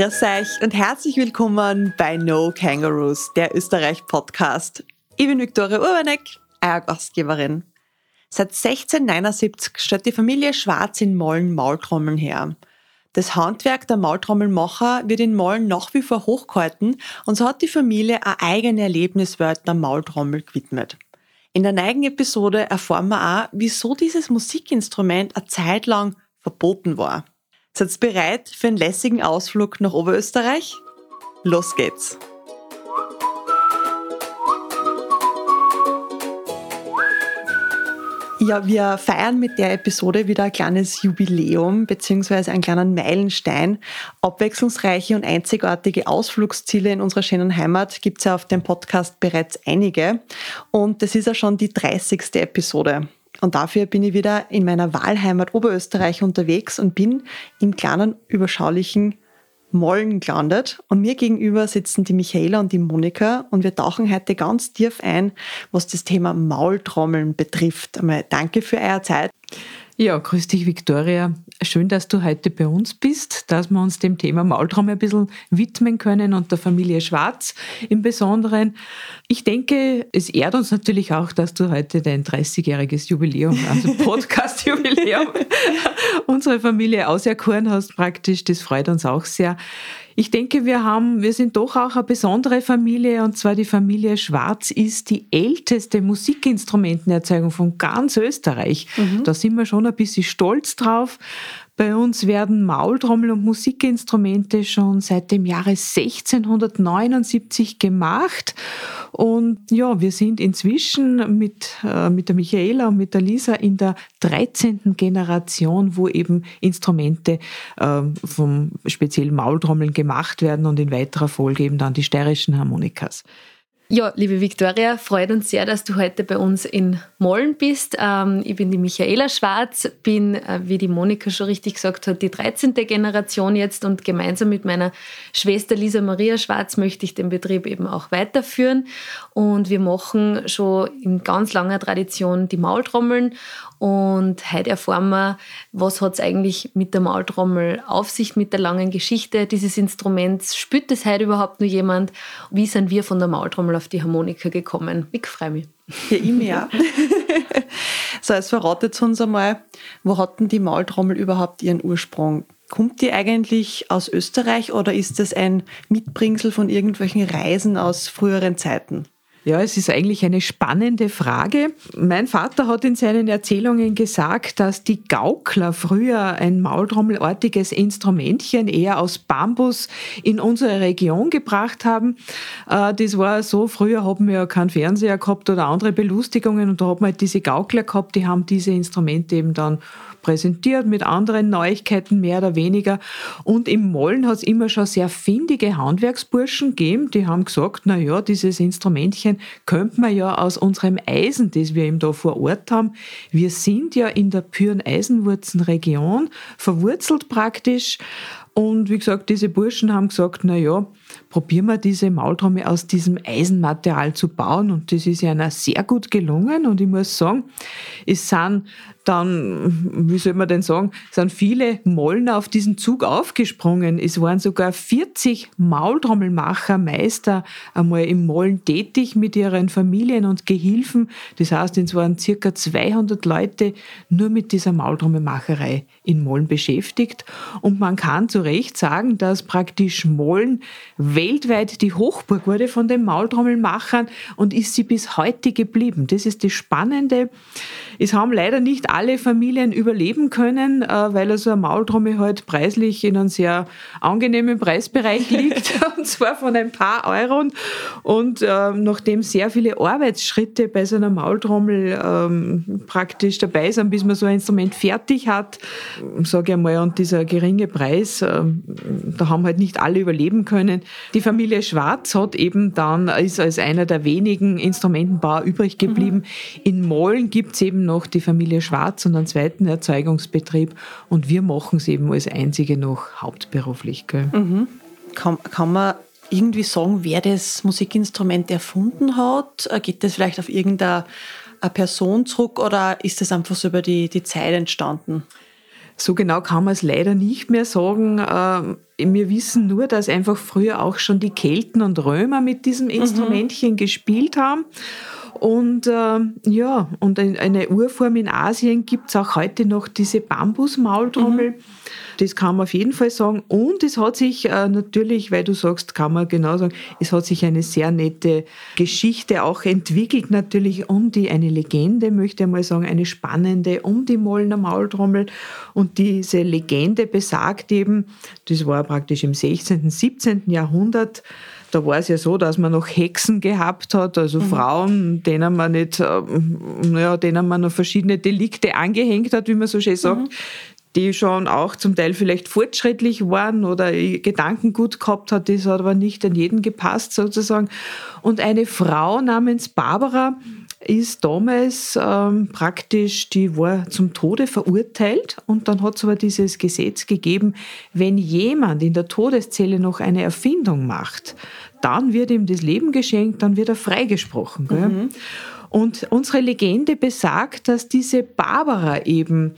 Grüß euch und herzlich willkommen bei No Kangaroos, der Österreich-Podcast. Ich bin Viktoria Urbanek, euer Gastgeberin. Seit 1679 stellt die Familie Schwarz in Mollen Maultrommeln her. Das Handwerk der Maultrommelmacher wird in Mollen nach wie vor hochgehalten und so hat die Familie eine eigene Erlebniswelt der Maultrommel gewidmet. In der neigen Episode erfahren wir auch, wieso dieses Musikinstrument eine Zeit lang verboten war. Seid ihr bereit für einen lässigen Ausflug nach Oberösterreich? Los geht's! Ja, wir feiern mit der Episode wieder ein kleines Jubiläum beziehungsweise einen kleinen Meilenstein. Abwechslungsreiche und einzigartige Ausflugsziele in unserer schönen Heimat gibt es ja auf dem Podcast bereits einige. Und das ist ja schon die 30. Episode. Und dafür bin ich wieder in meiner Wahlheimat Oberösterreich unterwegs und bin im kleinen, überschaulichen Mollen gelandet. Und mir gegenüber sitzen die Michaela und die Monika und wir tauchen heute ganz tief ein, was das Thema Maultrommeln betrifft. Einmal danke für eure Zeit. Ja, grüß dich, Viktoria. Schön, dass du heute bei uns bist, dass wir uns dem Thema Maultraum ein bisschen widmen können und der Familie Schwarz im Besonderen. Ich denke, es ehrt uns natürlich auch, dass du heute dein 30-jähriges Jubiläum, also Podcast-Jubiläum, unsere Familie auserkoren hast praktisch. Das freut uns auch sehr. Ich denke, wir haben, wir sind doch auch eine besondere Familie und zwar die Familie Schwarz ist die älteste Musikinstrumentenerzeugung von ganz Österreich. Mhm. Da sind wir schon ein bisschen stolz drauf. Bei uns werden Maultrommel und Musikinstrumente schon seit dem Jahre 1679 gemacht. Und ja, wir sind inzwischen mit, äh, mit der Michaela und mit der Lisa in der 13. Generation, wo eben Instrumente äh, vom speziellen Maultrommeln gemacht werden und in weiterer Folge eben dann die steirischen Harmonikas. Ja, liebe Viktoria, freut uns sehr, dass du heute bei uns in Mollen bist. Ähm, ich bin die Michaela Schwarz, bin, äh, wie die Monika schon richtig gesagt hat, die 13. Generation jetzt und gemeinsam mit meiner Schwester Lisa Maria Schwarz möchte ich den Betrieb eben auch weiterführen. Und wir machen schon in ganz langer Tradition die Maultrommeln und heute erfahren wir, was hat es eigentlich mit der Maultrommel auf sich, mit der langen Geschichte dieses Instruments. Spürt es heute überhaupt nur jemand? Wie sind wir von der Maultrommel auf die Harmonika gekommen? Ich freue mich. Ja, ich mir so, jetzt verratet uns einmal, wo hat denn die Maultrommel überhaupt ihren Ursprung? Kommt die eigentlich aus Österreich oder ist das ein Mitbringsel von irgendwelchen Reisen aus früheren Zeiten? Ja, es ist eigentlich eine spannende Frage. Mein Vater hat in seinen Erzählungen gesagt, dass die Gaukler früher ein maultrommelartiges Instrumentchen eher aus Bambus in unsere Region gebracht haben. Äh, das war so, früher haben wir ja keinen Fernseher gehabt oder andere Belustigungen und da hat man halt diese Gaukler gehabt, die haben diese Instrumente eben dann präsentiert mit anderen Neuigkeiten mehr oder weniger. Und im Mollen hat es immer schon sehr findige Handwerksburschen gegeben, die haben gesagt, na ja, dieses Instrumentchen könnte man ja aus unserem Eisen, das wir eben da vor Ort haben. Wir sind ja in der püren Eisenwurzenregion, verwurzelt praktisch. Und wie gesagt, diese Burschen haben gesagt, na ja, probieren wir diese Maultrommel aus diesem Eisenmaterial zu bauen. Und das ist ja sehr gut gelungen. Und ich muss sagen, es sind dann, wie soll man denn sagen, sind viele Mollner auf diesen Zug aufgesprungen. Es waren sogar 40 Maultrommelmacher, Meister einmal im Mollen tätig mit ihren Familien und Gehilfen. Das heißt, es waren circa 200 Leute nur mit dieser Maultrommelmacherei in Mollen beschäftigt. Und man kann zu Recht sagen, dass praktisch Mollen weltweit die Hochburg wurde von den Maultrommelmachern und ist sie bis heute geblieben. Das ist das Spannende. Es haben leider nicht alle Familien überleben können, äh, weil also eine Maultrommel halt preislich in einem sehr angenehmen Preisbereich liegt, und zwar von ein paar Euro. Und äh, nachdem sehr viele Arbeitsschritte bei so einer Maultrommel ähm, praktisch dabei sind, bis man so ein Instrument fertig hat, sage ich einmal, und dieser geringe Preis, äh, da haben halt nicht alle überleben können. Die Familie Schwarz hat eben dann, ist als einer der wenigen Instrumentenbauer übrig geblieben. Mhm. In Mollen gibt es eben noch die Familie Schwarz und einen zweiten Erzeugungsbetrieb und wir machen es eben als einzige noch hauptberuflich. Mhm. Kann, kann man irgendwie sagen, wer das Musikinstrument erfunden hat? Äh, geht das vielleicht auf irgendeine Person zurück oder ist das einfach so über die, die Zeit entstanden? So genau kann man es leider nicht mehr sagen. Wir wissen nur, dass einfach früher auch schon die Kelten und Römer mit diesem mhm. Instrumentchen mhm. gespielt haben. Und äh, ja, und eine Urform in Asien gibt es auch heute noch diese Bambusmaultrommel. Mhm. Das kann man auf jeden Fall sagen. Und es hat sich äh, natürlich, weil du sagst, kann man genau sagen, es hat sich eine sehr nette Geschichte auch entwickelt, natürlich um die, eine Legende, möchte ich mal sagen, eine spannende, um die Mollner Maultrommel. Und diese Legende besagt eben, das war praktisch im 16., 17. Jahrhundert, da war es ja so, dass man noch Hexen gehabt hat, also mhm. Frauen, denen man nicht, äh, ja, denen man noch verschiedene Delikte angehängt hat, wie man so schön sagt, mhm. die schon auch zum Teil vielleicht fortschrittlich waren oder Gedanken gut gehabt hat, das hat aber nicht an jeden gepasst sozusagen. Und eine Frau namens Barbara ist damals ähm, praktisch, die war zum Tode verurteilt und dann hat es aber dieses Gesetz gegeben, wenn jemand in der Todeszelle noch eine Erfindung macht, dann wird ihm das Leben geschenkt, dann wird er freigesprochen. Mhm. Und unsere Legende besagt, dass diese Barbara eben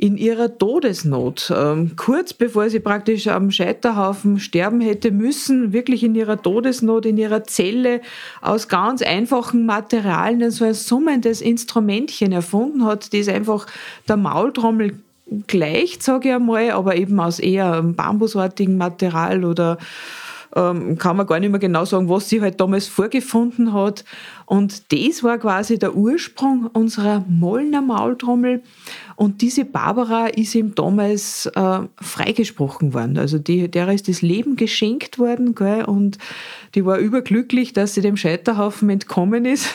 in ihrer Todesnot, ähm, kurz bevor sie praktisch am Scheiterhaufen sterben hätte müssen, wirklich in ihrer Todesnot, in ihrer Zelle aus ganz einfachen Materialien so ein summendes Instrumentchen erfunden hat, das einfach der Maultrommel gleicht, sage ich einmal, aber eben aus eher bambusartigem Material oder ähm, kann man gar nicht mehr genau sagen, was sie halt damals vorgefunden hat. Und das war quasi der Ursprung unserer Mollner Maultrommel. Und diese Barbara ist ihm damals äh, freigesprochen worden. Also die, der ist das Leben geschenkt worden. Gell? Und die war überglücklich, dass sie dem Scheiterhaufen entkommen ist.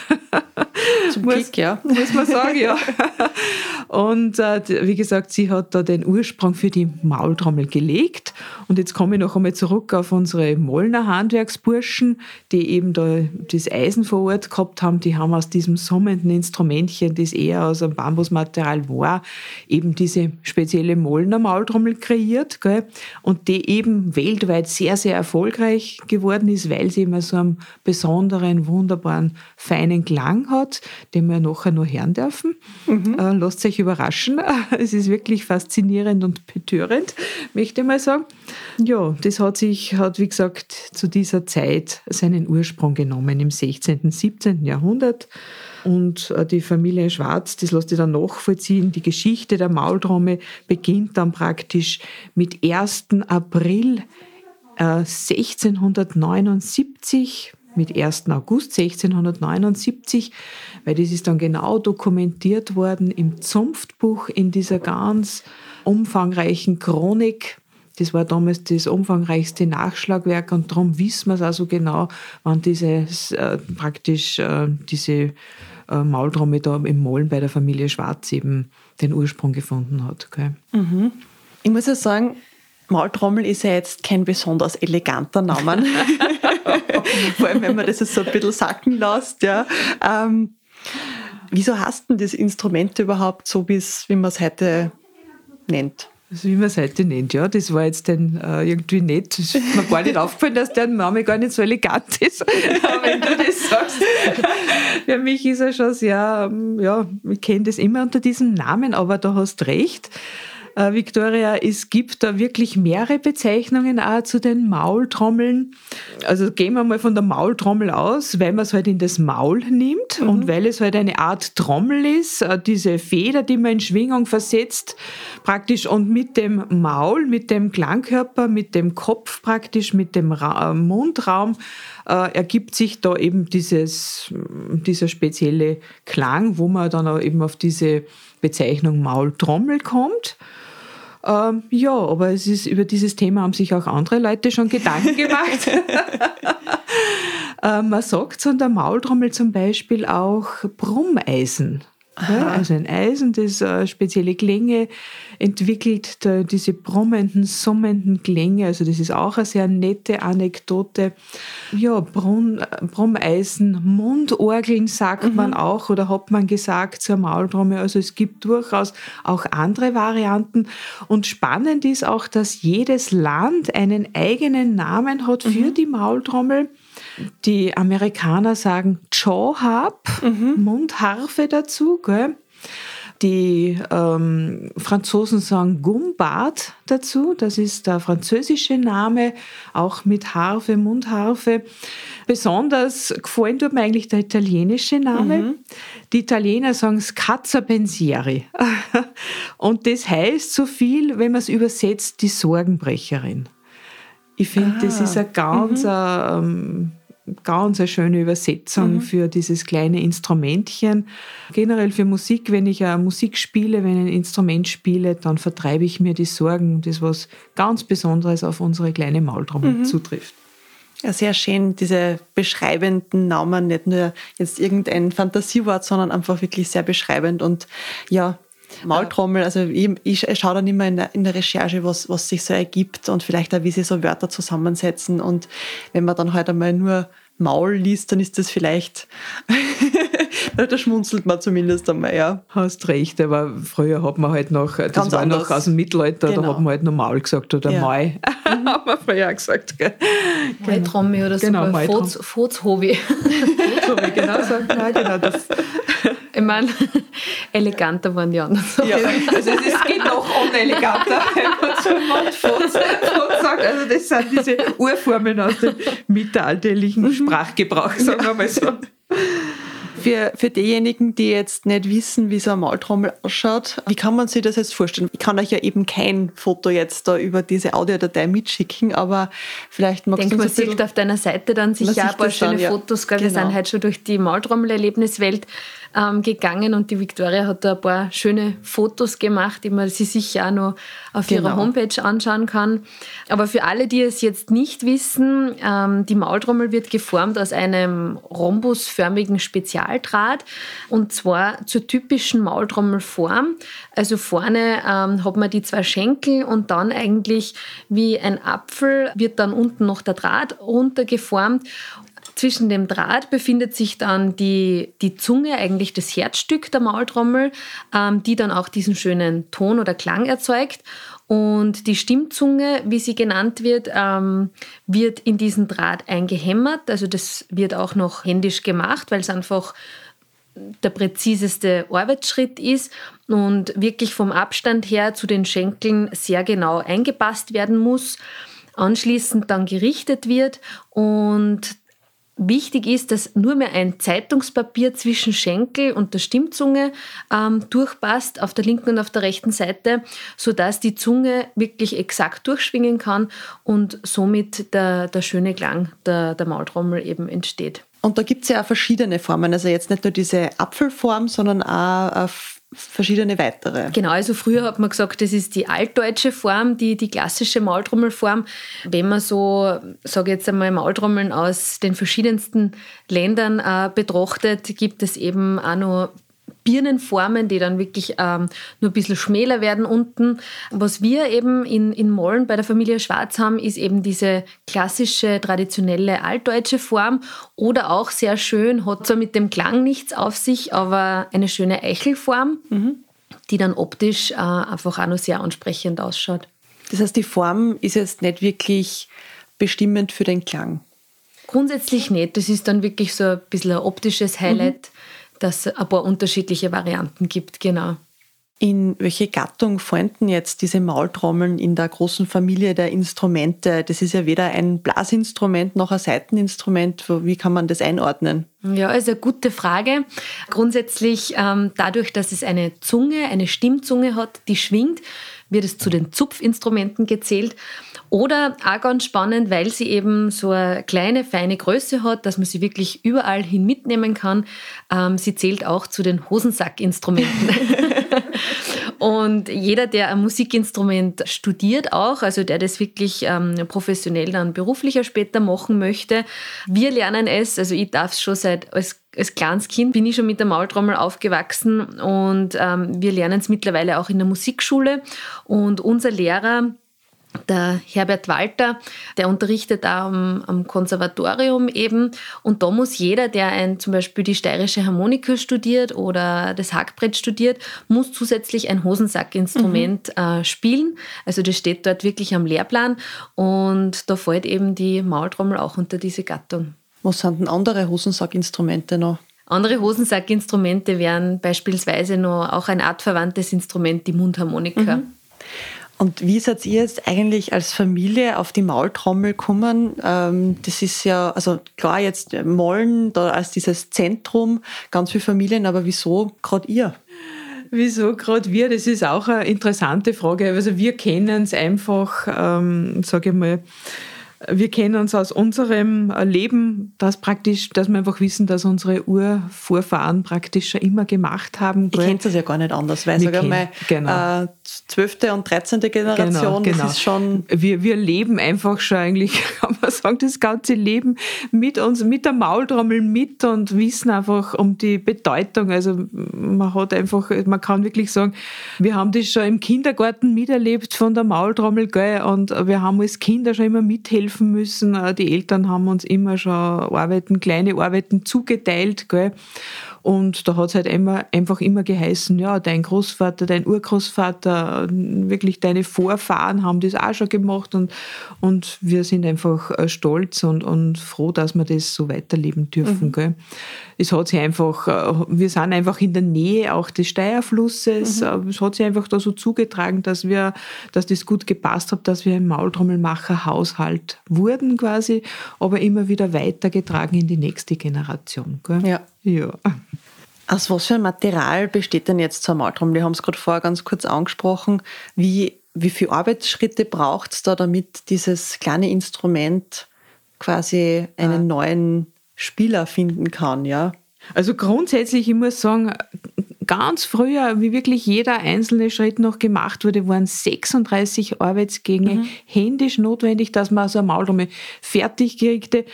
Zum muss, Glück, ja. Muss man sagen, ja. Und äh, wie gesagt, sie hat da den Ursprung für die Maultrommel gelegt. Und jetzt komme ich noch einmal zurück auf unsere Mollner Handwerksburschen, die eben da das Eisen vor Ort gehabt haben. Die haben aus diesem summenden Instrumentchen, das eher aus einem Bambusmaterial war, eben diese spezielle Mollner Maultrommel kreiert gell? und die eben weltweit sehr, sehr erfolgreich geworden ist, weil sie immer so einen besonderen, wunderbaren, feinen Klang hat, den wir nachher noch hören dürfen. Mhm. Äh, lasst euch überraschen. Es ist wirklich faszinierend und betörend, möchte ich mal sagen. Ja, das hat sich, hat wie gesagt, zu dieser Zeit seinen Ursprung genommen im 16., 17. Jahrhundert. Und äh, die Familie Schwarz, das lässt sich dann nachvollziehen. Die Geschichte der Maultrommel beginnt dann praktisch mit 1. April 1679 äh, mit 1. August 1679, weil das ist dann genau dokumentiert worden im Zunftbuch in dieser ganz umfangreichen Chronik. Das war damals das umfangreichste Nachschlagwerk und darum wissen wir es also genau, wann dieses äh, praktisch äh, diese äh, Maultrommel da im Mollen bei der Familie Schwarz eben den Ursprung gefunden hat. Okay. Mhm. Ich muss ja sagen, Maultrommel ist ja jetzt kein besonders eleganter Name. Vor allem, wenn man das jetzt so ein bisschen sacken lässt. Ja. Ähm, wieso hast du das Instrument überhaupt so, wie man es heute nennt? Also wie man es heute nennt, ja. Das war jetzt dann äh, irgendwie nett. Ist mir gar nicht aufgefallen, dass der Name gar nicht so elegant ist, wenn du das sagst. Für mich ist er schon sehr, ähm, ja, ich kenne das immer unter diesem Namen, aber du hast recht äh, Victoria, es gibt da wirklich mehrere Bezeichnungen auch zu den Maultrommeln. Also gehen wir mal von der Maultrommel aus, weil man es halt in das Maul nimmt mhm. und weil es halt eine Art Trommel ist, äh, diese Feder, die man in Schwingung versetzt, praktisch und mit dem Maul, mit dem Klangkörper, mit dem Kopf praktisch, mit dem Ra äh, Mundraum äh, ergibt sich da eben dieses, dieser spezielle Klang, wo man dann auch eben auf diese Bezeichnung Maultrommel kommt. Ähm, ja, aber es ist, über dieses Thema haben sich auch andere Leute schon Gedanken gemacht. äh, man sagt so an der Maultrommel zum Beispiel auch Brummeisen. Also ein Eisen, das äh, spezielle Klänge entwickelt, diese brummenden, summenden Klänge. Also das ist auch eine sehr nette Anekdote. Ja, Brunn, Brummeisen, Mundorgeln sagt mhm. man auch oder hat man gesagt zur Maultrommel. Also es gibt durchaus auch andere Varianten. Und spannend ist auch, dass jedes Land einen eigenen Namen hat für mhm. die Maultrommel. Die Amerikaner sagen Jaw Harp, mhm. Mundharfe dazu, gell? Die ähm, Franzosen sagen Gumbart dazu, das ist der französische Name, auch mit Harfe, Mundharfe. Besonders gefallen tut mir eigentlich der italienische Name. Mhm. Die Italiener sagen Scazza Pensieri. Und das heißt so viel, wenn man es übersetzt, die Sorgenbrecherin. Ich finde, ah. das ist ein ganz mhm. ähm, ganz eine schöne Übersetzung mhm. für dieses kleine Instrumentchen. Generell für Musik, wenn ich eine Musik spiele, wenn ich ein Instrument spiele, dann vertreibe ich mir die Sorgen. Das was ganz Besonderes auf unsere kleine Maultrommel mhm. zutrifft. Ja, sehr schön, diese beschreibenden Namen, nicht nur jetzt irgendein Fantasiewort, sondern einfach wirklich sehr beschreibend und ja, Maultrommel, also ich, ich schaue dann immer in der, in der, Recherche, was, was sich so ergibt und vielleicht auch, wie sie so Wörter zusammensetzen. Und wenn man dann halt einmal nur Maul liest, dann ist das vielleicht, da schmunzelt man zumindest einmal, ja. Hast recht, aber früher hat man halt noch, das Ganz war anders. noch aus dem Mittelalter, genau. da hat man halt noch Maul gesagt oder ja. Mai, mhm. hat man früher gesagt. Gell? Maitrommi oder so, genau, Fozhovi. Fozhovi, genau, so, ja, genau das. Ich meine, eleganter waren die anderen. Ja, also es geht noch uneleganter, wenn man zum Mundfotz sagt. Also das sind diese Urformen aus dem mittelalterlichen mhm. Sprachgebrauch, sagen wir mal so. Für, für diejenigen, die jetzt nicht wissen, wie so eine Maultrommel ausschaut, wie kann man sich das jetzt vorstellen? Ich kann euch ja eben kein Foto jetzt da über diese Audiodatei mitschicken, aber vielleicht magst du uns man sieht auf deiner Seite dann sicher ein paar schöne dann, ja. Fotos. Genau. Wir sind heute schon durch die Maultrommel-Erlebniswelt ähm, gegangen und die Victoria hat da ein paar schöne Fotos gemacht, die man sich sicher auch noch auf genau. ihrer Homepage anschauen kann. Aber für alle, die es jetzt nicht wissen, ähm, die Maultrommel wird geformt aus einem rhombusförmigen Spezialdraht und zwar zur typischen Maultrommelform. Also vorne ähm, hat man die zwei Schenkel und dann eigentlich wie ein Apfel wird dann unten noch der Draht runtergeformt zwischen dem Draht befindet sich dann die, die Zunge, eigentlich das Herzstück der Maultrommel, ähm, die dann auch diesen schönen Ton oder Klang erzeugt. Und die Stimmzunge, wie sie genannt wird, ähm, wird in diesen Draht eingehämmert. Also das wird auch noch händisch gemacht, weil es einfach der präziseste Arbeitsschritt ist und wirklich vom Abstand her zu den Schenkeln sehr genau eingepasst werden muss. Anschließend dann gerichtet wird und Wichtig ist, dass nur mehr ein Zeitungspapier zwischen Schenkel und der Stimmzunge ähm, durchpasst, auf der linken und auf der rechten Seite, sodass die Zunge wirklich exakt durchschwingen kann und somit der, der schöne Klang der, der Maultrommel eben entsteht. Und da gibt es ja auch verschiedene Formen, also jetzt nicht nur diese Apfelform, sondern auch verschiedene weitere. Genau, also früher hat man gesagt, das ist die altdeutsche Form, die, die klassische Maultrommelform. Wenn man so, sage jetzt einmal, Maultrommeln aus den verschiedensten Ländern äh, betrachtet, gibt es eben auch noch Birnenformen, die dann wirklich ähm, nur ein bisschen schmäler werden unten. Was wir eben in, in Mollen bei der Familie Schwarz haben, ist eben diese klassische, traditionelle altdeutsche Form oder auch sehr schön, hat zwar mit dem Klang nichts auf sich, aber eine schöne Eichelform, mhm. die dann optisch äh, einfach auch noch sehr ansprechend ausschaut. Das heißt, die Form ist jetzt nicht wirklich bestimmend für den Klang. Grundsätzlich nicht. Das ist dann wirklich so ein bisschen ein optisches Highlight. Mhm dass es ein paar unterschiedliche Varianten gibt, genau. In welche Gattung fallen jetzt diese Maultrommeln in der großen Familie der Instrumente? Das ist ja weder ein Blasinstrument noch ein Seiteninstrument. Wie kann man das einordnen? Ja, also eine gute Frage. Grundsätzlich ähm, dadurch, dass es eine Zunge, eine Stimmzunge hat, die schwingt, wird es zu den Zupfinstrumenten gezählt. Oder auch ganz spannend, weil sie eben so eine kleine, feine Größe hat, dass man sie wirklich überall hin mitnehmen kann. Ähm, sie zählt auch zu den Hosensackinstrumenten. Und jeder, der ein Musikinstrument studiert auch, also der das wirklich ähm, professionell dann beruflicher später machen möchte, wir lernen es, also ich darf es schon seit als als kleines Kind bin ich schon mit der Maultrommel aufgewachsen und ähm, wir lernen es mittlerweile auch in der Musikschule. Und unser Lehrer, der Herbert Walter, der unterrichtet da am, am, Konservatorium eben. Und da muss jeder, der ein, zum Beispiel die steirische Harmonika studiert oder das Hackbrett studiert, muss zusätzlich ein Hosensackinstrument mhm. äh, spielen. Also das steht dort wirklich am Lehrplan. Und da fällt eben die Maultrommel auch unter diese Gattung. Was sind denn andere Hosensackinstrumente noch? Andere Hosensackinstrumente wären beispielsweise noch auch ein artverwandtes Instrument, die Mundharmonika. Mhm. Und wie seid ihr jetzt eigentlich als Familie auf die Maultrommel gekommen? Ähm, das ist ja, also klar, jetzt Mollen da als dieses Zentrum, ganz viele Familien, aber wieso gerade ihr? Wieso gerade wir? Das ist auch eine interessante Frage. Also wir kennen es einfach, ähm, sage ich mal, wir kennen uns aus unserem Leben, dass praktisch, dass wir einfach wissen, dass unsere Urvorfahren praktisch schon immer gemacht haben. Ich kenne das ja gar nicht anders, weil sogar mal genau. äh, 12. und 13. Generation, genau, genau. das ist schon... Wir, wir leben einfach schon eigentlich, kann man sagen, das ganze Leben mit uns, mit der Maultrommel mit und wissen einfach um die Bedeutung. Also man hat einfach, man kann wirklich sagen, wir haben das schon im Kindergarten miterlebt von der Maultrommel, gell, und wir haben als Kinder schon immer mithelfen helfen müssen. Äh, die Eltern haben uns immer schon Arbeiten, kleine Arbeiten zugeteilt. Gell? Und da hat es halt immer, einfach immer geheißen, ja, dein Großvater, dein Urgroßvater, wirklich deine Vorfahren haben das auch schon gemacht und, und wir sind einfach äh, stolz und, und froh, dass wir das so weiterleben dürfen. Mhm. Gell. Es hat sich einfach, äh, wir sind einfach in der Nähe auch des Steierflusses. Mhm. Äh, es hat sich einfach da so zugetragen, dass wir, dass das gut gepasst hat, dass wir ein Maultrommelmacher-Haushalt wurden quasi, aber immer wieder weitergetragen in die nächste Generation. Gell. Ja. Ja. Aus was für ein Material besteht denn jetzt so ein Maltraum? Wir haben es gerade vorher ganz kurz angesprochen. Wie, wie viele Arbeitsschritte braucht es da, damit dieses kleine Instrument quasi einen ah. neuen Spieler finden kann? Ja? Also grundsätzlich, ich muss sagen, ganz früher, wie wirklich jeder einzelne Schritt noch gemacht wurde, waren 36 Arbeitsgänge mhm. händisch notwendig, dass man so eine Maultrommel fertig kriegte.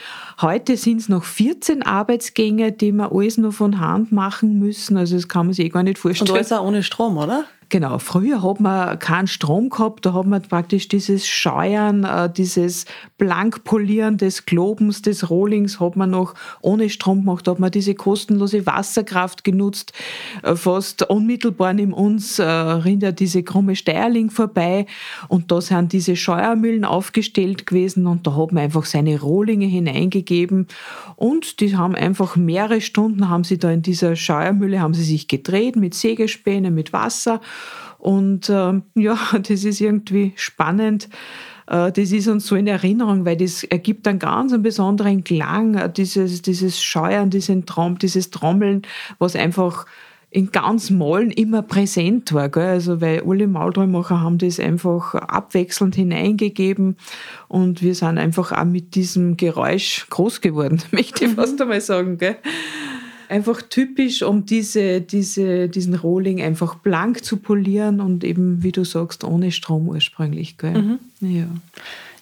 Heute sind es noch 14 Arbeitsgänge, die man alles noch von Hand machen müssen. Also das kann man sich eh gar nicht vorstellen. Und alles auch ohne Strom, oder? Genau, früher hat man keinen Strom gehabt, da hat man praktisch dieses Scheuern, äh, dieses Blankpolieren des Globens, des Rohlings hat man noch ohne Strom gemacht, da hat man diese kostenlose Wasserkraft genutzt. Äh, fast unmittelbar neben uns äh, rinnt ja diese krumme Steierling vorbei und da sind diese Scheuermühlen aufgestellt gewesen und da hat man einfach seine Rohlinge hineingegeben und die haben einfach mehrere Stunden, haben sie da in dieser Scheuermühle, haben sie sich gedreht mit Sägespäne, mit Wasser und äh, ja, das ist irgendwie spannend. Äh, das ist uns so in Erinnerung, weil das ergibt einen ganz einen besonderen Klang, äh, dieses, dieses Scheuern, diesen Traum, dieses Trommeln, was einfach in ganz Mollen immer präsent war. Gell? Also, weil alle Maultrollmacher haben das einfach abwechselnd hineingegeben und wir sind einfach auch mit diesem Geräusch groß geworden, möchte ich fast einmal sagen. Gell? Einfach typisch, um diese, diese, diesen Rohling einfach blank zu polieren und eben, wie du sagst, ohne Strom ursprünglich. Gell? Mhm. Ja.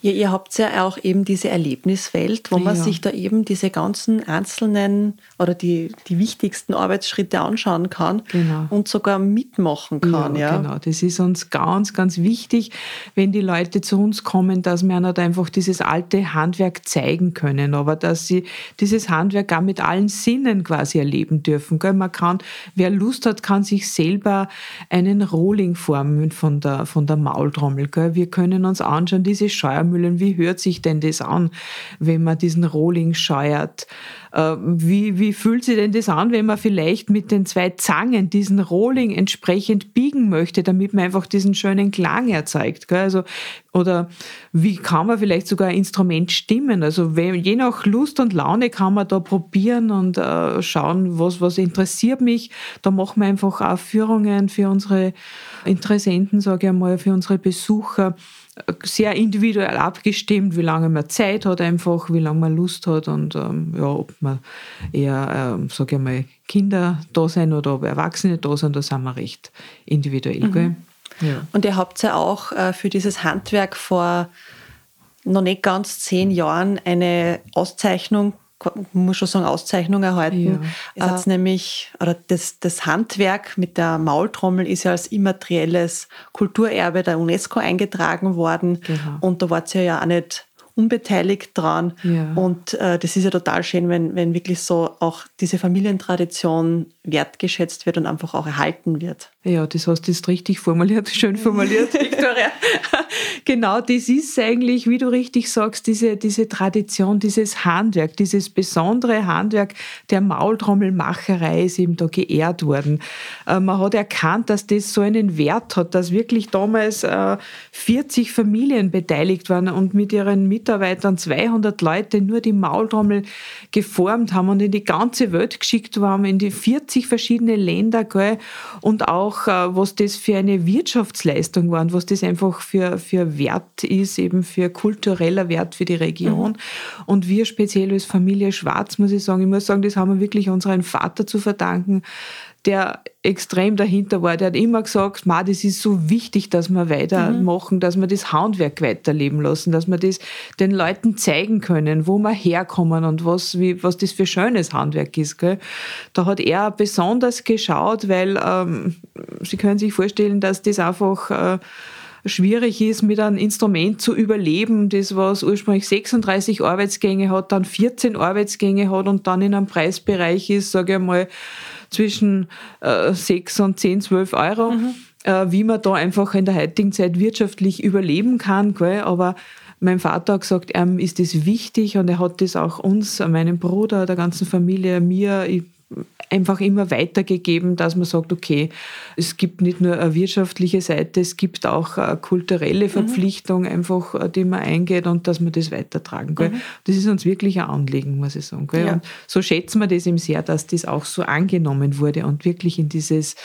Ja, ihr habt ja auch eben diese Erlebniswelt, wo man ja. sich da eben diese ganzen einzelnen oder die, die wichtigsten Arbeitsschritte anschauen kann genau. und sogar mitmachen kann. Ja, ja, genau. Das ist uns ganz, ganz wichtig, wenn die Leute zu uns kommen, dass wir ihnen einfach dieses alte Handwerk zeigen können, aber dass sie dieses Handwerk auch mit allen Sinnen quasi erleben dürfen. Man kann, wer Lust hat, kann sich selber einen Rohling formen von der, von der Maultrommel. Wir können uns anschauen, diese Scheuer Steuermühlen, wie hört sich denn das an, wenn man diesen Rohling scheuert? Äh, wie, wie fühlt sich denn das an, wenn man vielleicht mit den zwei Zangen diesen Rohling entsprechend biegen möchte, damit man einfach diesen schönen Klang erzeugt? Also, oder wie kann man vielleicht sogar ein Instrument stimmen? Also je nach Lust und Laune kann man da probieren und äh, schauen, was, was interessiert mich. Da machen wir einfach auch Führungen für unsere Interessenten, sage ich einmal, für unsere Besucher sehr individuell abgestimmt, wie lange man Zeit hat einfach, wie lange man Lust hat und ähm, ja, ob man eher, ähm, sage ich mal, Kinder da sein oder ob Erwachsene da sind, da sind wir recht individuell. Mhm. Ja. Und ihr habt ja auch äh, für dieses Handwerk vor noch nicht ganz zehn Jahren eine Auszeichnung muss schon sagen, Auszeichnung erhalten. Ja. Es äh, nämlich, oder das, das Handwerk mit der Maultrommel ist ja als immaterielles Kulturerbe der UNESCO eingetragen worden. Genau. Und da wart ihr ja auch nicht unbeteiligt dran. Ja. Und äh, das ist ja total schön, wenn, wenn wirklich so auch diese Familientradition wertgeschätzt wird und einfach auch erhalten wird. Ja, das hast du jetzt richtig formuliert, schön formuliert, Victoria. genau, das ist eigentlich, wie du richtig sagst, diese, diese Tradition, dieses Handwerk, dieses besondere Handwerk der Maultrommelmacherei ist eben da geehrt worden. Äh, man hat erkannt, dass das so einen Wert hat, dass wirklich damals 40 äh, Familien beteiligt waren und mit ihren Mitarbeitern 200 Leute nur die Maultrommel geformt haben und in die ganze Welt geschickt waren, in die 40 verschiedene Länder, gell, und auch auch, äh, was das für eine Wirtschaftsleistung war und was das einfach für, für Wert ist, eben für kultureller Wert für die Region. Mhm. Und wir speziell als Familie Schwarz, muss ich sagen, ich muss sagen, das haben wir wirklich unserem Vater zu verdanken, der extrem dahinter war. Der hat immer gesagt, Ma, das ist so wichtig, dass wir weitermachen, mhm. dass wir das Handwerk weiterleben lassen, dass wir das den Leuten zeigen können, wo wir herkommen und was, wie, was das für schönes Handwerk ist. Gell? Da hat er besonders geschaut, weil ähm, Sie können sich vorstellen, dass das einfach äh, schwierig ist, mit einem Instrument zu überleben, das was ursprünglich 36 Arbeitsgänge hat, dann 14 Arbeitsgänge hat und dann in einem Preisbereich ist, sage ich mal, zwischen äh, 6 und 10, 12 Euro, mhm. äh, wie man da einfach in der heutigen Zeit wirtschaftlich überleben kann. Gell? Aber mein Vater hat gesagt, ihm ist das wichtig und er hat das auch uns, meinem Bruder, der ganzen Familie, mir, ich einfach immer weitergegeben, dass man sagt, okay, es gibt nicht nur eine wirtschaftliche Seite, es gibt auch eine kulturelle mhm. Verpflichtung, mhm. einfach, äh, die man eingeht und dass man das weitertragen. Mhm. Das ist uns wirklich ein Anliegen, muss ich sagen. Ja. Und so schätzen wir das eben sehr, dass das auch so angenommen wurde und wirklich in dieses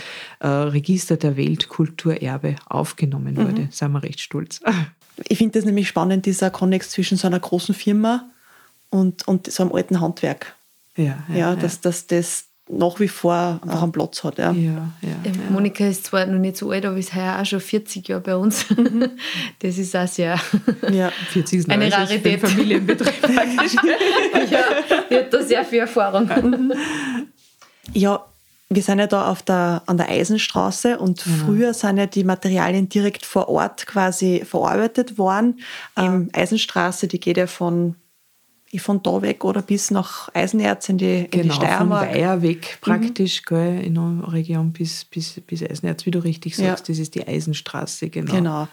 äh, Register der Weltkulturerbe aufgenommen wurde. Mhm. Sind wir recht stolz. Ich finde das nämlich spannend, dieser Konnex zwischen so einer großen Firma und, und so einem alten Handwerk. Ja, ja, ja, dass, dass das nach wie vor einfach einen Platz hat. Ja. Ja, ja, Monika ist zwar noch nicht so alt, aber ist heuer auch schon 40 Jahre bei uns. Mhm. Das ist auch sehr ja. 40 ist eine Rarität. Für Familienbetrieb ja, die hat da sehr viel Erfahrung. Mhm. Ja, wir sind ja da auf der, an der Eisenstraße und mhm. früher sind ja die Materialien direkt vor Ort quasi verarbeitet worden. Ähm, Eisenstraße, die geht ja von von da weg oder bis nach Eisenerz in die, genau, in die Steiermark. Von Weiher weg praktisch, mhm. gell, in der Region bis, bis, bis Eisenerz, wie du richtig sagst, ja. das ist die Eisenstraße, genau. Genau.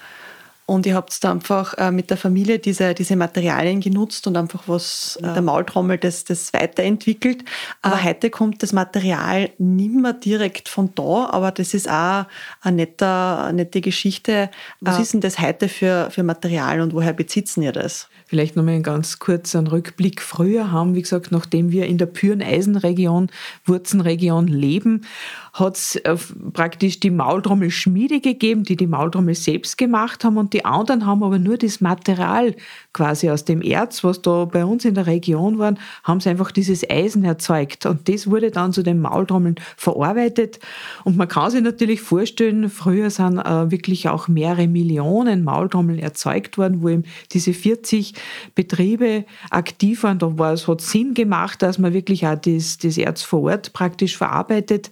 Und ihr habt da einfach äh, mit der Familie diese, diese Materialien genutzt und einfach was ja. der Maultrommel das, das weiterentwickelt. Aber ah. heute kommt das Material nicht mehr direkt von da, aber das ist auch eine nette, eine nette Geschichte. Was ah. ist denn das heute für, für Material und woher bezitzen ihr das? Vielleicht nochmal einen ganz kurzen Rückblick. Früher haben, wie gesagt, nachdem wir in der püren Eisenregion, Wurzenregion leben, hat es äh, praktisch die Maultrommelschmiede gegeben, die die Maultrommel selbst gemacht haben. Und die anderen haben aber nur das Material quasi aus dem Erz, was da bei uns in der Region war, haben sie einfach dieses Eisen erzeugt. Und das wurde dann zu den Maultrommeln verarbeitet. Und man kann sich natürlich vorstellen, früher sind äh, wirklich auch mehrere Millionen Maultrommeln erzeugt worden, wo eben diese 40 Betriebe aktiv waren, da war es, hat Sinn gemacht, dass man wirklich auch das, das Erz vor Ort praktisch verarbeitet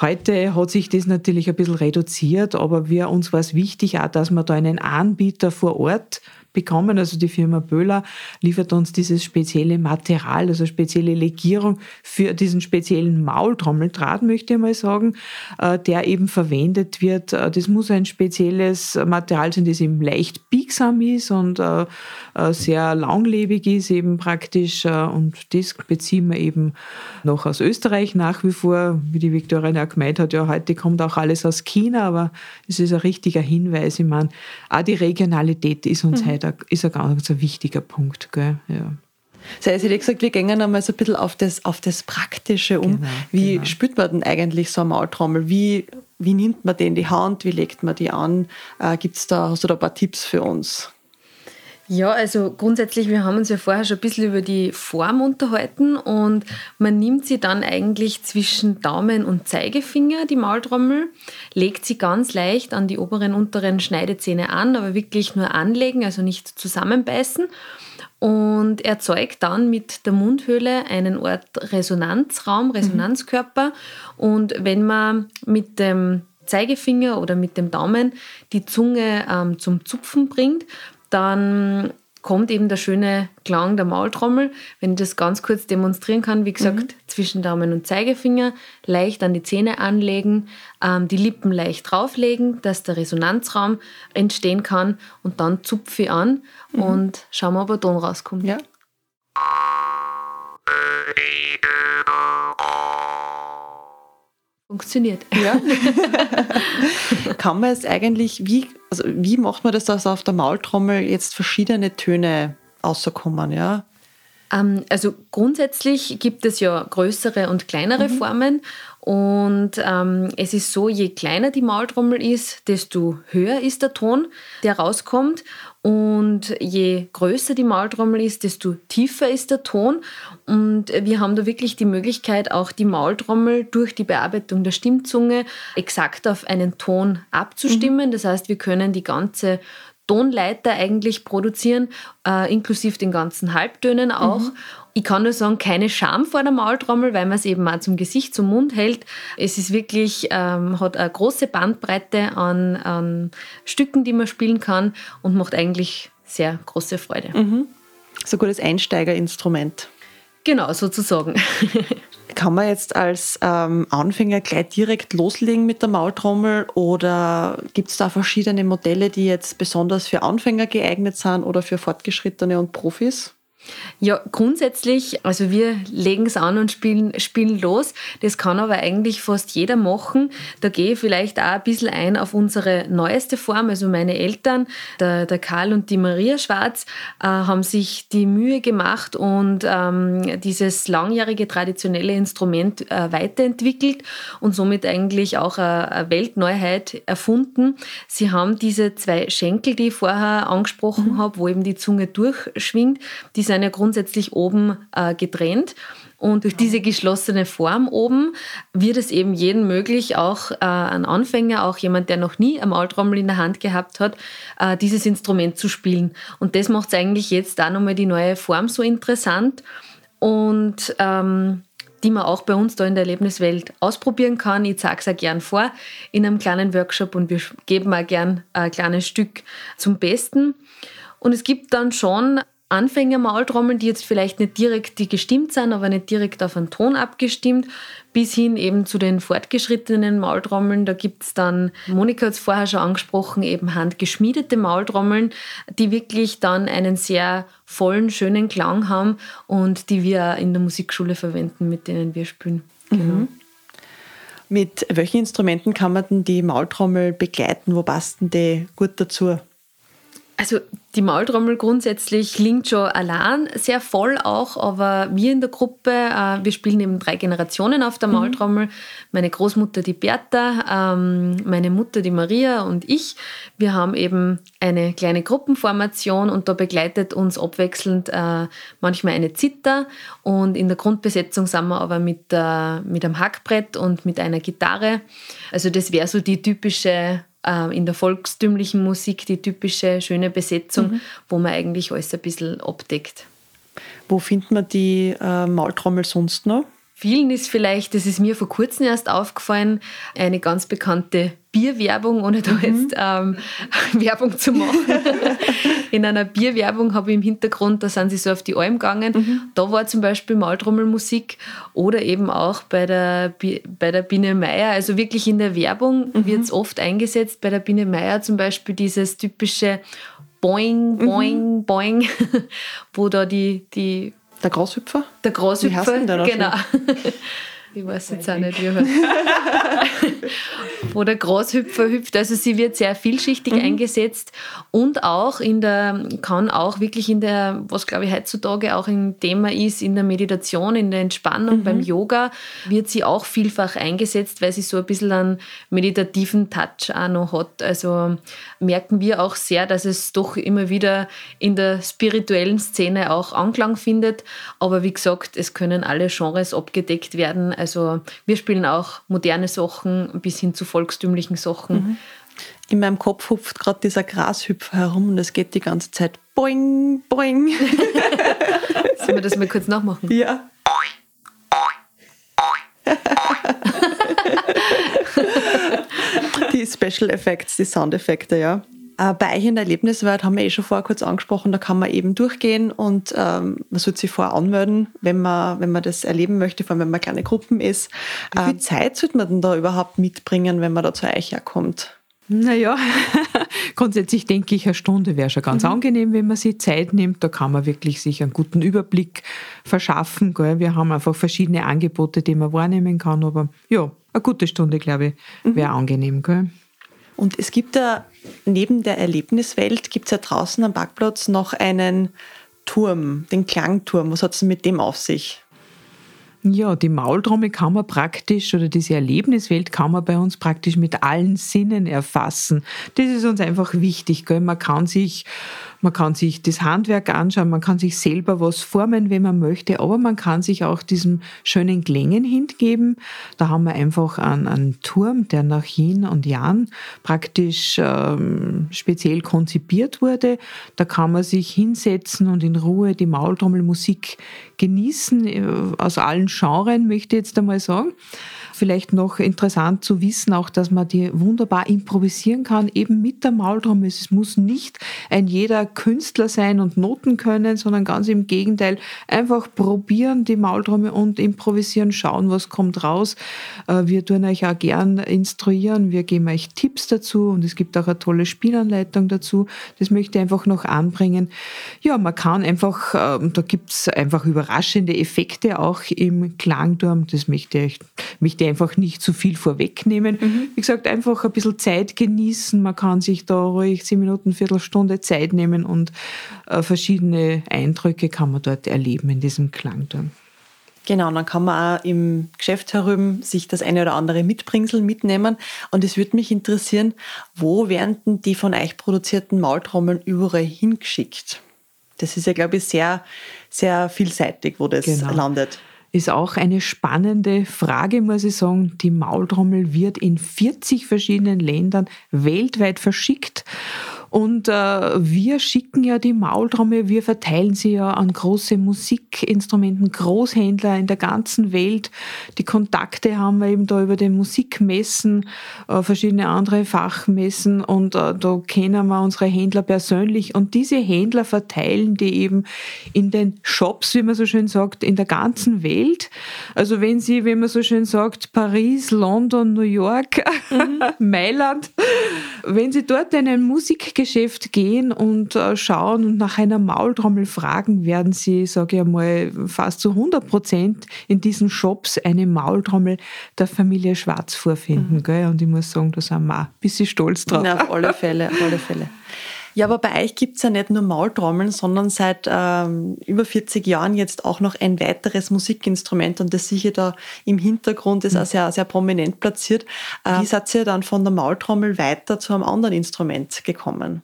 Heute hat sich das natürlich ein bisschen reduziert, aber wir, uns war es wichtig auch, dass wir da einen Anbieter vor Ort bekommen. Also die Firma Böhler liefert uns dieses spezielle Material, also spezielle Legierung für diesen speziellen Maultrommeldraht, möchte ich mal sagen, äh, der eben verwendet wird. Äh, das muss ein spezielles Material sein, das eben leicht biegsam ist und äh, sehr langlebig ist eben praktisch. Und das beziehen wir eben noch aus Österreich nach wie vor. Wie die Viktoria auch gemeint hat, ja, heute kommt auch alles aus China, aber es ist ein richtiger Hinweis. Ich meine, auch die Regionalität ist uns mhm. heute ein, ist ein ganz ein wichtiger Punkt. Gell? Ja. Das heißt, ich hätte gesagt, wir gehen einmal so ein bisschen auf das, auf das Praktische um. Genau, wie genau. spürt man denn eigentlich so eine Maultrommel? Wie, wie nimmt man den in die Hand? Wie legt man die an? Äh, gibt's da, hast du da ein paar Tipps für uns? Ja, also grundsätzlich, wir haben uns ja vorher schon ein bisschen über die Form unterhalten und man nimmt sie dann eigentlich zwischen Daumen und Zeigefinger, die Maultrommel, legt sie ganz leicht an die oberen, unteren Schneidezähne an, aber wirklich nur anlegen, also nicht zusammenbeißen und erzeugt dann mit der Mundhöhle einen Ort Resonanzraum, mhm. Resonanzkörper und wenn man mit dem Zeigefinger oder mit dem Daumen die Zunge ähm, zum Zupfen bringt, dann kommt eben der schöne Klang der Maultrommel. Wenn ich das ganz kurz demonstrieren kann, wie gesagt, mhm. zwischen Daumen und Zeigefinger, leicht an die Zähne anlegen, ähm, die Lippen leicht drauflegen, dass der Resonanzraum entstehen kann und dann zupfe ich an mhm. und schauen wir, ob ein Ton rauskommt. Ja. Funktioniert. Ja. Kann man es eigentlich, wie, also wie macht man das, dass auf der Maultrommel jetzt verschiedene Töne rauskommen, ja? Ähm, also grundsätzlich gibt es ja größere und kleinere mhm. Formen und ähm, es ist so, je kleiner die Maultrommel ist, desto höher ist der Ton, der rauskommt. Und je größer die Maultrommel ist, desto tiefer ist der Ton. Und wir haben da wirklich die Möglichkeit, auch die Maultrommel durch die Bearbeitung der Stimmzunge exakt auf einen Ton abzustimmen. Mhm. Das heißt, wir können die ganze Tonleiter eigentlich produzieren, äh, inklusive den ganzen Halbtönen auch. Mhm. Ich kann nur sagen, keine Scham vor der Maultrommel, weil man es eben auch zum Gesicht, zum Mund hält. Es ist wirklich, ähm, hat eine große Bandbreite an, an, Stücken, die man spielen kann und macht eigentlich sehr große Freude. Mhm. So ein gutes Einsteigerinstrument. Genau, sozusagen. Kann man jetzt als ähm, Anfänger gleich direkt loslegen mit der Maultrommel oder gibt es da verschiedene Modelle, die jetzt besonders für Anfänger geeignet sind oder für Fortgeschrittene und Profis? Ja, grundsätzlich, also wir legen es an und spielen, spielen los. Das kann aber eigentlich fast jeder machen. Da gehe ich vielleicht auch ein bisschen ein auf unsere neueste Form. Also meine Eltern, der, der Karl und die Maria Schwarz, äh, haben sich die Mühe gemacht und ähm, dieses langjährige traditionelle Instrument äh, weiterentwickelt und somit eigentlich auch eine, eine, Weltneuheit erfunden. Sie haben diese zwei Schenkel, die ich vorher angesprochen mhm. habe, wo eben die Zunge durchschwingt, die sind ja grundsätzlich oben äh, getrennt. Und durch diese geschlossene Form oben wird es eben jedem möglich, auch äh, ein Anfänger, auch jemand, der noch nie eine Maultrommel in der Hand gehabt hat, äh, dieses Instrument zu spielen. Und das macht es eigentlich jetzt auch nochmal die neue Form so interessant und ähm, die man auch bei uns da in der Erlebniswelt ausprobieren kann. Ich zeige es auch gern vor in einem kleinen Workshop und wir geben auch gern ein kleines Stück zum Besten. Und es gibt dann schon Anfänger-Maultrommeln, die jetzt vielleicht nicht direkt die gestimmt sind, aber nicht direkt auf einen Ton abgestimmt, bis hin eben zu den fortgeschrittenen Maultrommeln. Da gibt es dann, Monika hat es vorher schon angesprochen, eben handgeschmiedete Maultrommeln, die wirklich dann einen sehr vollen, schönen Klang haben und die wir in der Musikschule verwenden, mit denen wir spielen. Genau. Mhm. Mit welchen Instrumenten kann man denn die Maultrommel begleiten? Wo passt denn die gut dazu? Also die Maultrommel grundsätzlich klingt schon allein sehr voll auch, aber wir in der Gruppe, äh, wir spielen eben drei Generationen auf der mhm. Maultrommel. Mhm. Meine Großmutter, die Bertha, ähm, meine Mutter, die Maria und ich. Wir haben eben eine kleine Gruppenformation und da begleitet uns abwechselnd äh, manchmal eine Zither und in der Grundbesetzung sind wir aber mit, äh, mit einem Hackbrett und mit einer Gitarre. Also das wäre so die typische ähm, in der volkstümlichen Musik die typische schöne Besetzung, mhm. wo man eigentlich alles ein bisschen abdeckt. Wo findet man die äh, Maultrommel sonst noch? Vielen ist vielleicht, das ist mir vor kurzem erst aufgefallen, eine ganz bekannte Bierwerbung, ohne da mhm. jetzt ähm, Werbung zu machen. In einer Bierwerbung habe ich im Hintergrund, da sind sie so auf die Alm gegangen. Mhm. Da war zum Beispiel Maultrommelmusik oder eben auch bei der, bei der Biene Meier. Also wirklich in der Werbung mhm. wird es oft eingesetzt. Bei der Biene Meier zum Beispiel dieses typische Boing, mhm. Boing. Boing, wo da die, die der Großhüpfer? Der Großhüpfer, genau. Ich weiß jetzt auch nicht, wie er Wo der Großhüpfer hüpft. Also sie wird sehr vielschichtig mhm. eingesetzt und auch in der, kann auch wirklich in der, was glaube ich heutzutage auch ein Thema ist, in der Meditation, in der Entspannung, mhm. beim Yoga, wird sie auch vielfach eingesetzt, weil sie so ein bisschen einen meditativen Touch auch noch hat. Also merken wir auch sehr, dass es doch immer wieder in der spirituellen Szene auch Anklang findet. Aber wie gesagt, es können alle Genres abgedeckt werden. Also wir spielen auch moderne Sachen bis hin zu volkstümlichen Sachen. Mhm. In meinem Kopf hupft gerade dieser Grashüpfer herum und es geht die ganze Zeit boing, boing. Sollen wir das mal kurz nachmachen? Ja. die Special Effects, die Soundeffekte, ja. Bei euch in der Erlebniswelt haben wir eh schon vorher kurz angesprochen, da kann man eben durchgehen und ähm, man sollte sich vorher anmelden, wenn man, wenn man das erleben möchte, vor allem wenn man kleine Gruppen ist. Wie viel ähm, Zeit sollte man denn da überhaupt mitbringen, wenn man da zu euch herkommt? Naja, grundsätzlich denke ich, eine Stunde wäre schon ganz mhm. angenehm, wenn man sich Zeit nimmt. Da kann man wirklich sich einen guten Überblick verschaffen. Gell? Wir haben einfach verschiedene Angebote, die man wahrnehmen kann. Aber ja, eine gute Stunde, glaube ich, wäre mhm. angenehm. Gell? Und es gibt da neben der Erlebniswelt, gibt es ja draußen am Parkplatz noch einen Turm, den Klangturm. Was hat es mit dem auf sich? Ja, die Maultrommel kann man praktisch oder diese Erlebniswelt kann man bei uns praktisch mit allen Sinnen erfassen. Das ist uns einfach wichtig. Gell? Man kann sich man kann sich das Handwerk anschauen, man kann sich selber was formen, wenn man möchte, aber man kann sich auch diesem schönen Klängen hingeben. Da haben wir einfach einen, einen Turm, der nach Yin und Yang praktisch ähm, speziell konzipiert wurde. Da kann man sich hinsetzen und in Ruhe die Maultrommelmusik genießen, äh, aus allen Genres, möchte ich jetzt einmal sagen vielleicht noch interessant zu wissen, auch, dass man die wunderbar improvisieren kann, eben mit der Maultrommel. Es muss nicht ein jeder Künstler sein und Noten können, sondern ganz im Gegenteil, einfach probieren die Maultrommel und improvisieren, schauen, was kommt raus. Äh, wir tun euch auch gern instruieren, wir geben euch Tipps dazu und es gibt auch eine tolle Spielanleitung dazu. Das möchte ich einfach noch anbringen. Ja, man kann einfach, ähm, da gibt es einfach überraschende Effekte auch im Klangturm. Das möchte ich, möchte einfach nicht zu viel vorwegnehmen. Mhm. Wie gesagt, einfach ein bisschen Zeit genießen. Man kann sich da ruhig zehn Minuten, Viertelstunde Zeit nehmen und äh, verschiedene Eindrücke kann man dort erleben in diesem Klangturm. Genau, dann kann man auch im Geschäft herum sich das eine oder andere Mitbringsel mitnehmen. Und es würde mich interessieren, wo werden denn die von euch produzierten Maultrommeln überall hingeschickt? Das ist ja, glaube ich, sehr, sehr vielseitig, wo das genau. landet ist auch eine spannende Frage, muss ich sagen. Die Maultrommel wird in 40 verschiedenen Ländern weltweit verschickt. Und äh, wir schicken ja die Maultrommel, wir verteilen sie ja an große Musikinstrumenten, Großhändler in der ganzen Welt. Die Kontakte haben wir eben da über den Musikmessen, äh, verschiedene andere Fachmessen und äh, da kennen wir unsere Händler persönlich und diese Händler verteilen die eben in den Shops, wie man so schön sagt, in der ganzen Welt. Also wenn sie, wie man so schön sagt, Paris, London, New York, mhm. Mailand, wenn sie dort einen Musik Musikgeschäft gehen und äh, schauen und nach einer Maultrommel fragen, werden Sie, sage ich einmal, fast zu 100 Prozent in diesen Shops eine Maultrommel der Familie Schwarz vorfinden. Mhm. Gell? Und ich muss sagen, da sind wir ein bisschen stolz drauf. Na, auf alle Fälle, auf alle Fälle. Ja, aber bei euch gibt es ja nicht nur Maultrommeln, sondern seit ähm, über 40 Jahren jetzt auch noch ein weiteres Musikinstrument und das sicher da im Hintergrund ist auch sehr, sehr prominent platziert. Äh, wie seid ihr dann von der Maultrommel weiter zu einem anderen Instrument gekommen?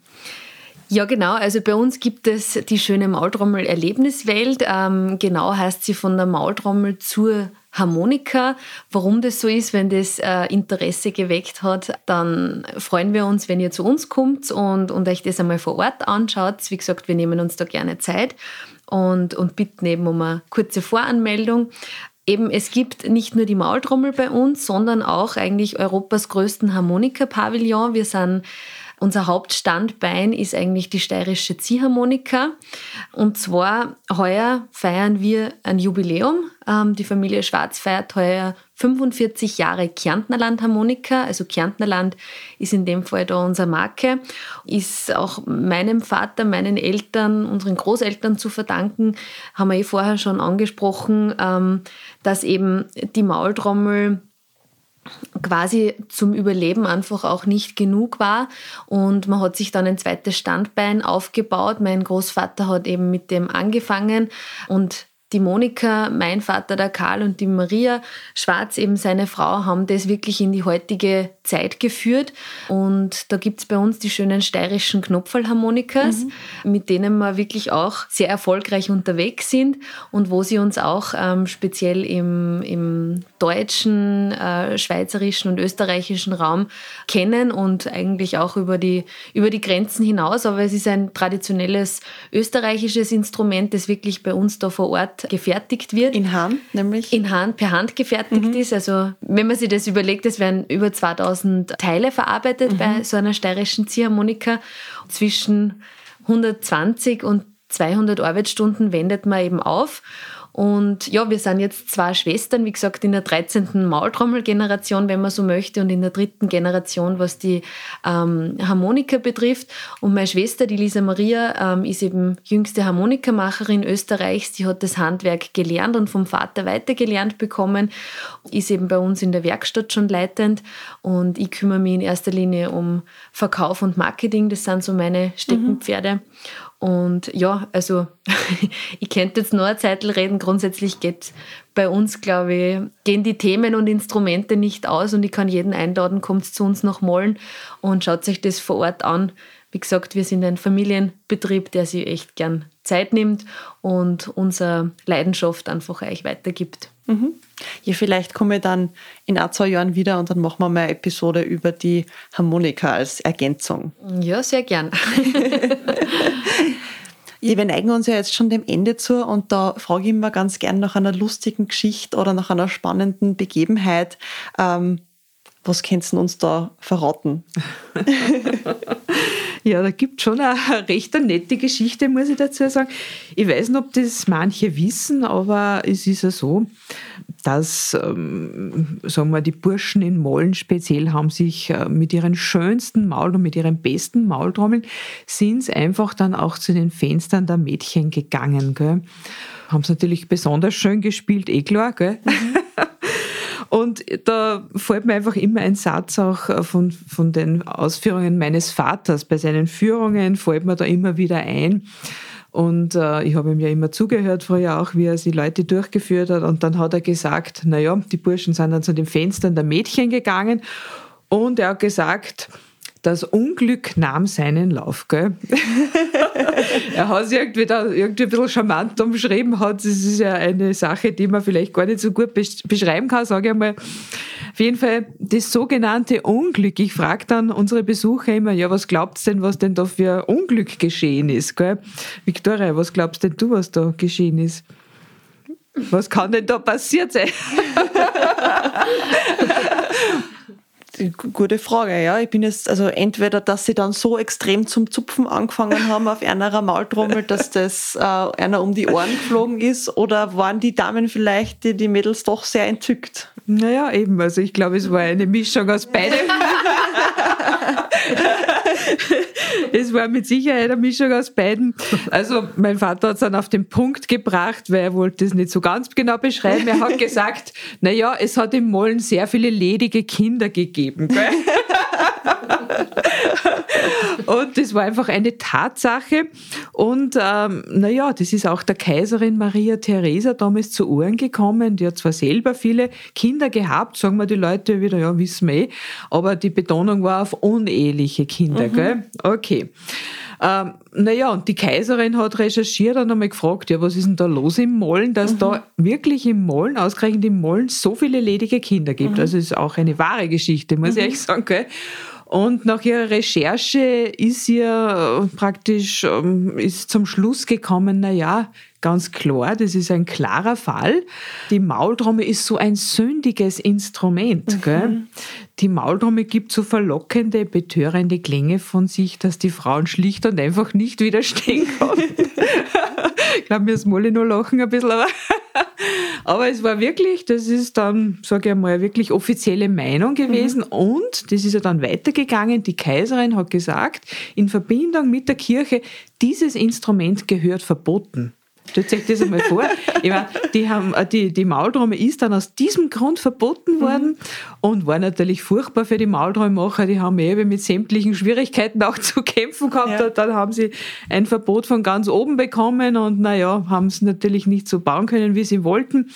Ja, genau. Also bei uns gibt es die schöne Maultrommel-Erlebniswelt. Ähm, genau heißt sie von der Maultrommel zur Harmonika. Warum das so ist, wenn das äh, Interesse geweckt hat, dann freuen wir uns, wenn ihr zu uns kommt und, und euch das einmal vor Ort anschaut. Wie gesagt, wir nehmen uns da gerne Zeit und, und bitten eben um eine kurze Voranmeldung. Eben, es gibt nicht nur die Maultrommel bei uns, sondern auch eigentlich Europas größten Harmonika-Pavillon. Wir sind unser Hauptstandbein ist eigentlich die steirische Ziehharmonika. Und zwar heuer feiern wir ein Jubiläum. Ähm, die Familie Schwarz feiert heuer 45 Jahre Kärntnerland Harmonika. Also Kärntnerland ist in dem Fall da unsere Marke. Ist auch meinem Vater, meinen Eltern, unseren Großeltern zu verdanken. Haben wir eh vorher schon angesprochen, ähm, dass eben die Maultrommel quasi zum Überleben einfach auch nicht genug war. Und man hat sich dann ein zweites Standbein aufgebaut. Mein Großvater hat eben mit dem angefangen und die Monika, mein Vater, der Karl und die Maria Schwarz, eben seine Frau, haben das wirklich in die heutige Zeit geführt. Und da gibt es bei uns die schönen steirischen Knopfallharmonikas, mhm. mit denen wir wirklich auch sehr erfolgreich unterwegs sind und wo sie uns auch ähm, speziell im, im deutschen, äh, schweizerischen und österreichischen Raum kennen und eigentlich auch über die, über die Grenzen hinaus. Aber es ist ein traditionelles österreichisches Instrument, das wirklich bei uns da vor Ort Hand gefertigt wird. In Hand, nämlich? In Hand, per Hand gefertigt mhm. ist. Also, wenn man sich das überlegt, es werden über 2000 Teile verarbeitet mhm. bei so einer steirischen Ziehharmonika. Zwischen 120 und 200 Arbeitsstunden wendet man eben auf. Und ja, wir sind jetzt zwei Schwestern, wie gesagt, in der 13. Maultrommelgeneration, wenn man so möchte, und in der dritten Generation, was die ähm, Harmonika betrifft. Und meine Schwester, die Lisa Maria, ähm, ist eben jüngste Harmonikamacherin Österreichs. Die hat das Handwerk gelernt und vom Vater weitergelernt bekommen, ist eben bei uns in der Werkstatt schon leitend. Und ich kümmere mich in erster Linie um Verkauf und Marketing. Das sind so meine Steckenpferde. Mhm. Und ja, also ich könnte jetzt nur eine Zeit reden. Grundsätzlich geht bei uns, glaube ich, gehen die Themen und Instrumente nicht aus und ich kann jeden einladen, kommt zu uns nach Mollen und schaut sich das vor Ort an. Wie gesagt, wir sind ein Familienbetrieb, der sich echt gern Zeit nimmt und unsere Leidenschaft einfach euch weitergibt. Mhm. Ja, vielleicht komme ich dann in ein, zwei Jahren wieder und dann machen wir mal eine Episode über die Harmonika als Ergänzung. Ja, sehr gern. Ja, wir neigen uns ja jetzt schon dem Ende zu und da frage ich immer ganz gern nach einer lustigen Geschichte oder nach einer spannenden Begebenheit. Ähm, was kannst du uns da verraten? Ja, da gibt es schon eine recht eine nette Geschichte, muss ich dazu sagen. Ich weiß nicht, ob das manche wissen, aber es ist ja so, dass, ähm, sagen wir, die Burschen in Mollen speziell haben sich äh, mit ihren schönsten Maul und mit ihren besten Maultrommeln sind einfach dann auch zu den Fenstern der Mädchen gegangen. Gell? Haben es natürlich besonders schön gespielt, eh klar, gell? Mhm. Und da fällt mir einfach immer ein Satz auch äh, von, von den Ausführungen meines Vaters. Bei seinen Führungen fällt mir da immer wieder ein. Und äh, ich habe ihm ja immer zugehört früher auch, wie er die Leute durchgeführt hat. Und dann hat er gesagt, naja, die Burschen sind dann zu den Fenstern der Mädchen gegangen. Und er hat gesagt, das Unglück nahm seinen Lauf. Gell? er hat es irgendwie, da irgendwie ein bisschen charmant umschrieben. Hat. Das ist ja eine Sache, die man vielleicht gar nicht so gut beschreiben kann, sage ich einmal. Auf jeden Fall das sogenannte Unglück. Ich frage dann unsere Besucher immer, ja, was glaubst denn, was denn da für Unglück geschehen ist? Gell? Victoria, was glaubst denn du, was da geschehen ist? Was kann denn da passiert sein? Gute Frage, ja. Ich bin jetzt, also entweder, dass sie dann so extrem zum Zupfen angefangen haben auf einer Maultrommel, dass das äh, einer um die Ohren geflogen ist, oder waren die Damen vielleicht, die, die Mädels doch sehr entzückt? Naja, eben. Also ich glaube, es war eine Mischung aus beidem. es war mit Sicherheit eine Mischung aus beiden. Also mein Vater hat es dann auf den Punkt gebracht, weil er wollte es nicht so ganz genau beschreiben. Er hat gesagt, naja, es hat im Mollen sehr viele ledige Kinder gegeben. Gell? Und das war einfach eine Tatsache. Und ähm, naja, das ist auch der Kaiserin Maria Theresa damals zu Ohren gekommen. Die hat zwar selber viele Kinder gehabt, sagen wir die Leute wieder, ja, wissen wir eh, aber die Betonung war auf uneheliche Kinder. Mhm. Gell? Okay. Ähm, naja, und die Kaiserin hat recherchiert und einmal gefragt, ja, was ist denn da los im Mollen, dass mhm. da wirklich im Mollen, ausgerechnet im Mollen, so viele ledige Kinder gibt. Mhm. Also ist auch eine wahre Geschichte, muss mhm. ich ehrlich sagen. Gell? Und nach ihrer Recherche ist ihr äh, praktisch ähm, ist zum Schluss gekommen, na ja, ganz klar, das ist ein klarer Fall. Die Maultrommel ist so ein sündiges Instrument. Mhm. Die Maultrommel gibt so verlockende, betörende Klänge von sich, dass die Frauen schlicht und einfach nicht widerstehen konnten. ich glaube, mir ist Molly nur lachen ein bisschen, aber aber es war wirklich, das ist dann, sage ich mal, wirklich offizielle Meinung gewesen. Mhm. Und das ist ja dann weitergegangen. Die Kaiserin hat gesagt, in Verbindung mit der Kirche, dieses Instrument gehört verboten. Stellt euch das einmal vor. Ich meine, die, haben, äh, die, die Maultrommel ist dann aus diesem Grund verboten worden mhm. und war natürlich furchtbar für die Maultrommelsmacher. Die haben eben mit sämtlichen Schwierigkeiten auch zu kämpfen gehabt. Ja. Dann haben sie ein Verbot von ganz oben bekommen und naja, haben es natürlich nicht so bauen können, wie sie wollten.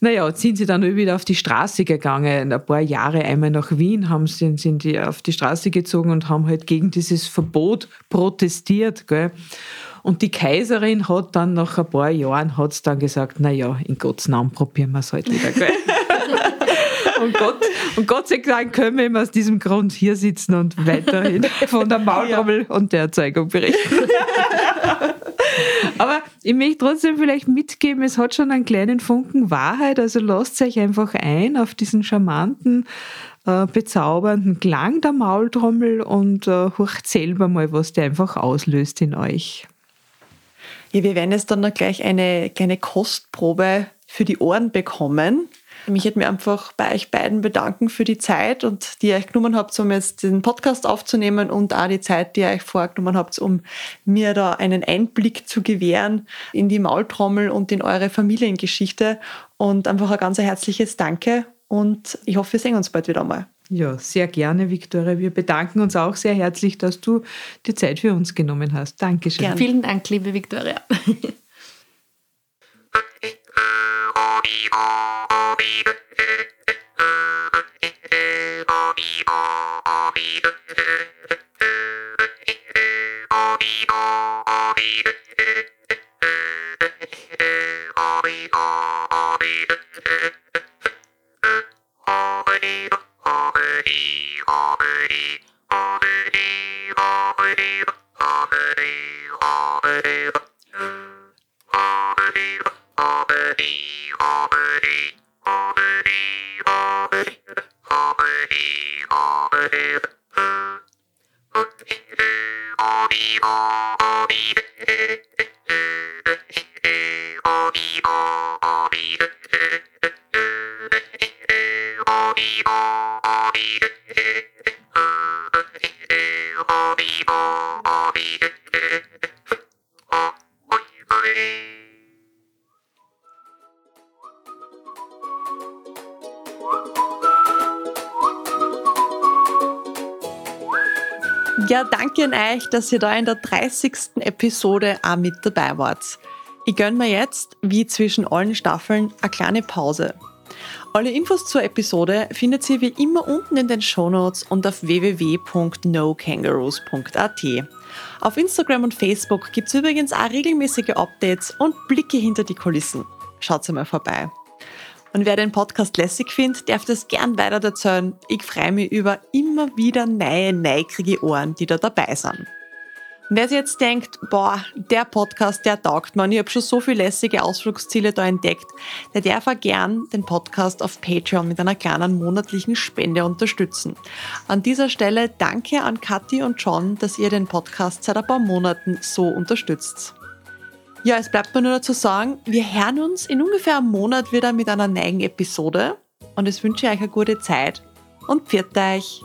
Naja, sind sie dann wieder auf die Straße gegangen. Ein paar Jahre einmal nach Wien haben sie, sind die auf die Straße gezogen und haben halt gegen dieses Verbot protestiert. Gell. Und die Kaiserin hat dann nach ein paar Jahren hat's dann gesagt, na ja, in Gottes Namen probieren wir es halt wieder. Gell? und, Gott, und Gott sei Dank können wir immer aus diesem Grund hier sitzen und weiterhin von der Maultrommel ja. und der Erzeugung berichten. Aber ich möchte trotzdem vielleicht mitgeben, es hat schon einen kleinen Funken Wahrheit. Also lasst euch einfach ein auf diesen charmanten, äh, bezaubernden Klang der Maultrommel und äh, hört selber mal, was der einfach auslöst in euch. Ja, wir werden jetzt dann noch gleich eine kleine Kostprobe für die Ohren bekommen. Ich hätte mir einfach bei euch beiden bedanken für die Zeit und die ihr euch genommen habt, um jetzt den Podcast aufzunehmen und auch die Zeit, die ihr euch vorgenommen habt, um mir da einen Einblick zu gewähren in die Maultrommel und in eure Familiengeschichte. Und einfach ein ganz herzliches Danke und ich hoffe, wir sehen uns bald wieder mal. Ja, sehr gerne, Viktoria. Wir bedanken uns auch sehr herzlich, dass du die Zeit für uns genommen hast. Dankeschön. Gerne. Vielen Dank, liebe Viktoria. Bye. Ja, danke an euch, dass ihr da in der 30. Episode auch mit dabei wart. Ich gönne mir jetzt, wie zwischen allen Staffeln, eine kleine Pause. Alle Infos zur Episode findet ihr wie immer unten in den Shownotes und auf www.nokangaroos.at. Auf Instagram und Facebook gibt es übrigens auch regelmäßige Updates und Blicke hinter die Kulissen. Schaut mal vorbei. Und wer den Podcast lässig findet, darf das gern weiter erzählen. Ich freue mich über immer wieder neue, neugierige Ohren, die da dabei sind. Und wer sich jetzt denkt, boah, der Podcast, der taugt man, ich habe schon so viele lässige Ausflugsziele da entdeckt, der darf auch gern den Podcast auf Patreon mit einer kleinen monatlichen Spende unterstützen. An dieser Stelle danke an Kathi und John, dass ihr den Podcast seit ein paar Monaten so unterstützt. Ja, es bleibt mir nur dazu sagen, wir hören uns in ungefähr einem Monat wieder mit einer neuen Episode und es wünsche ich euch eine gute Zeit und pfiat euch!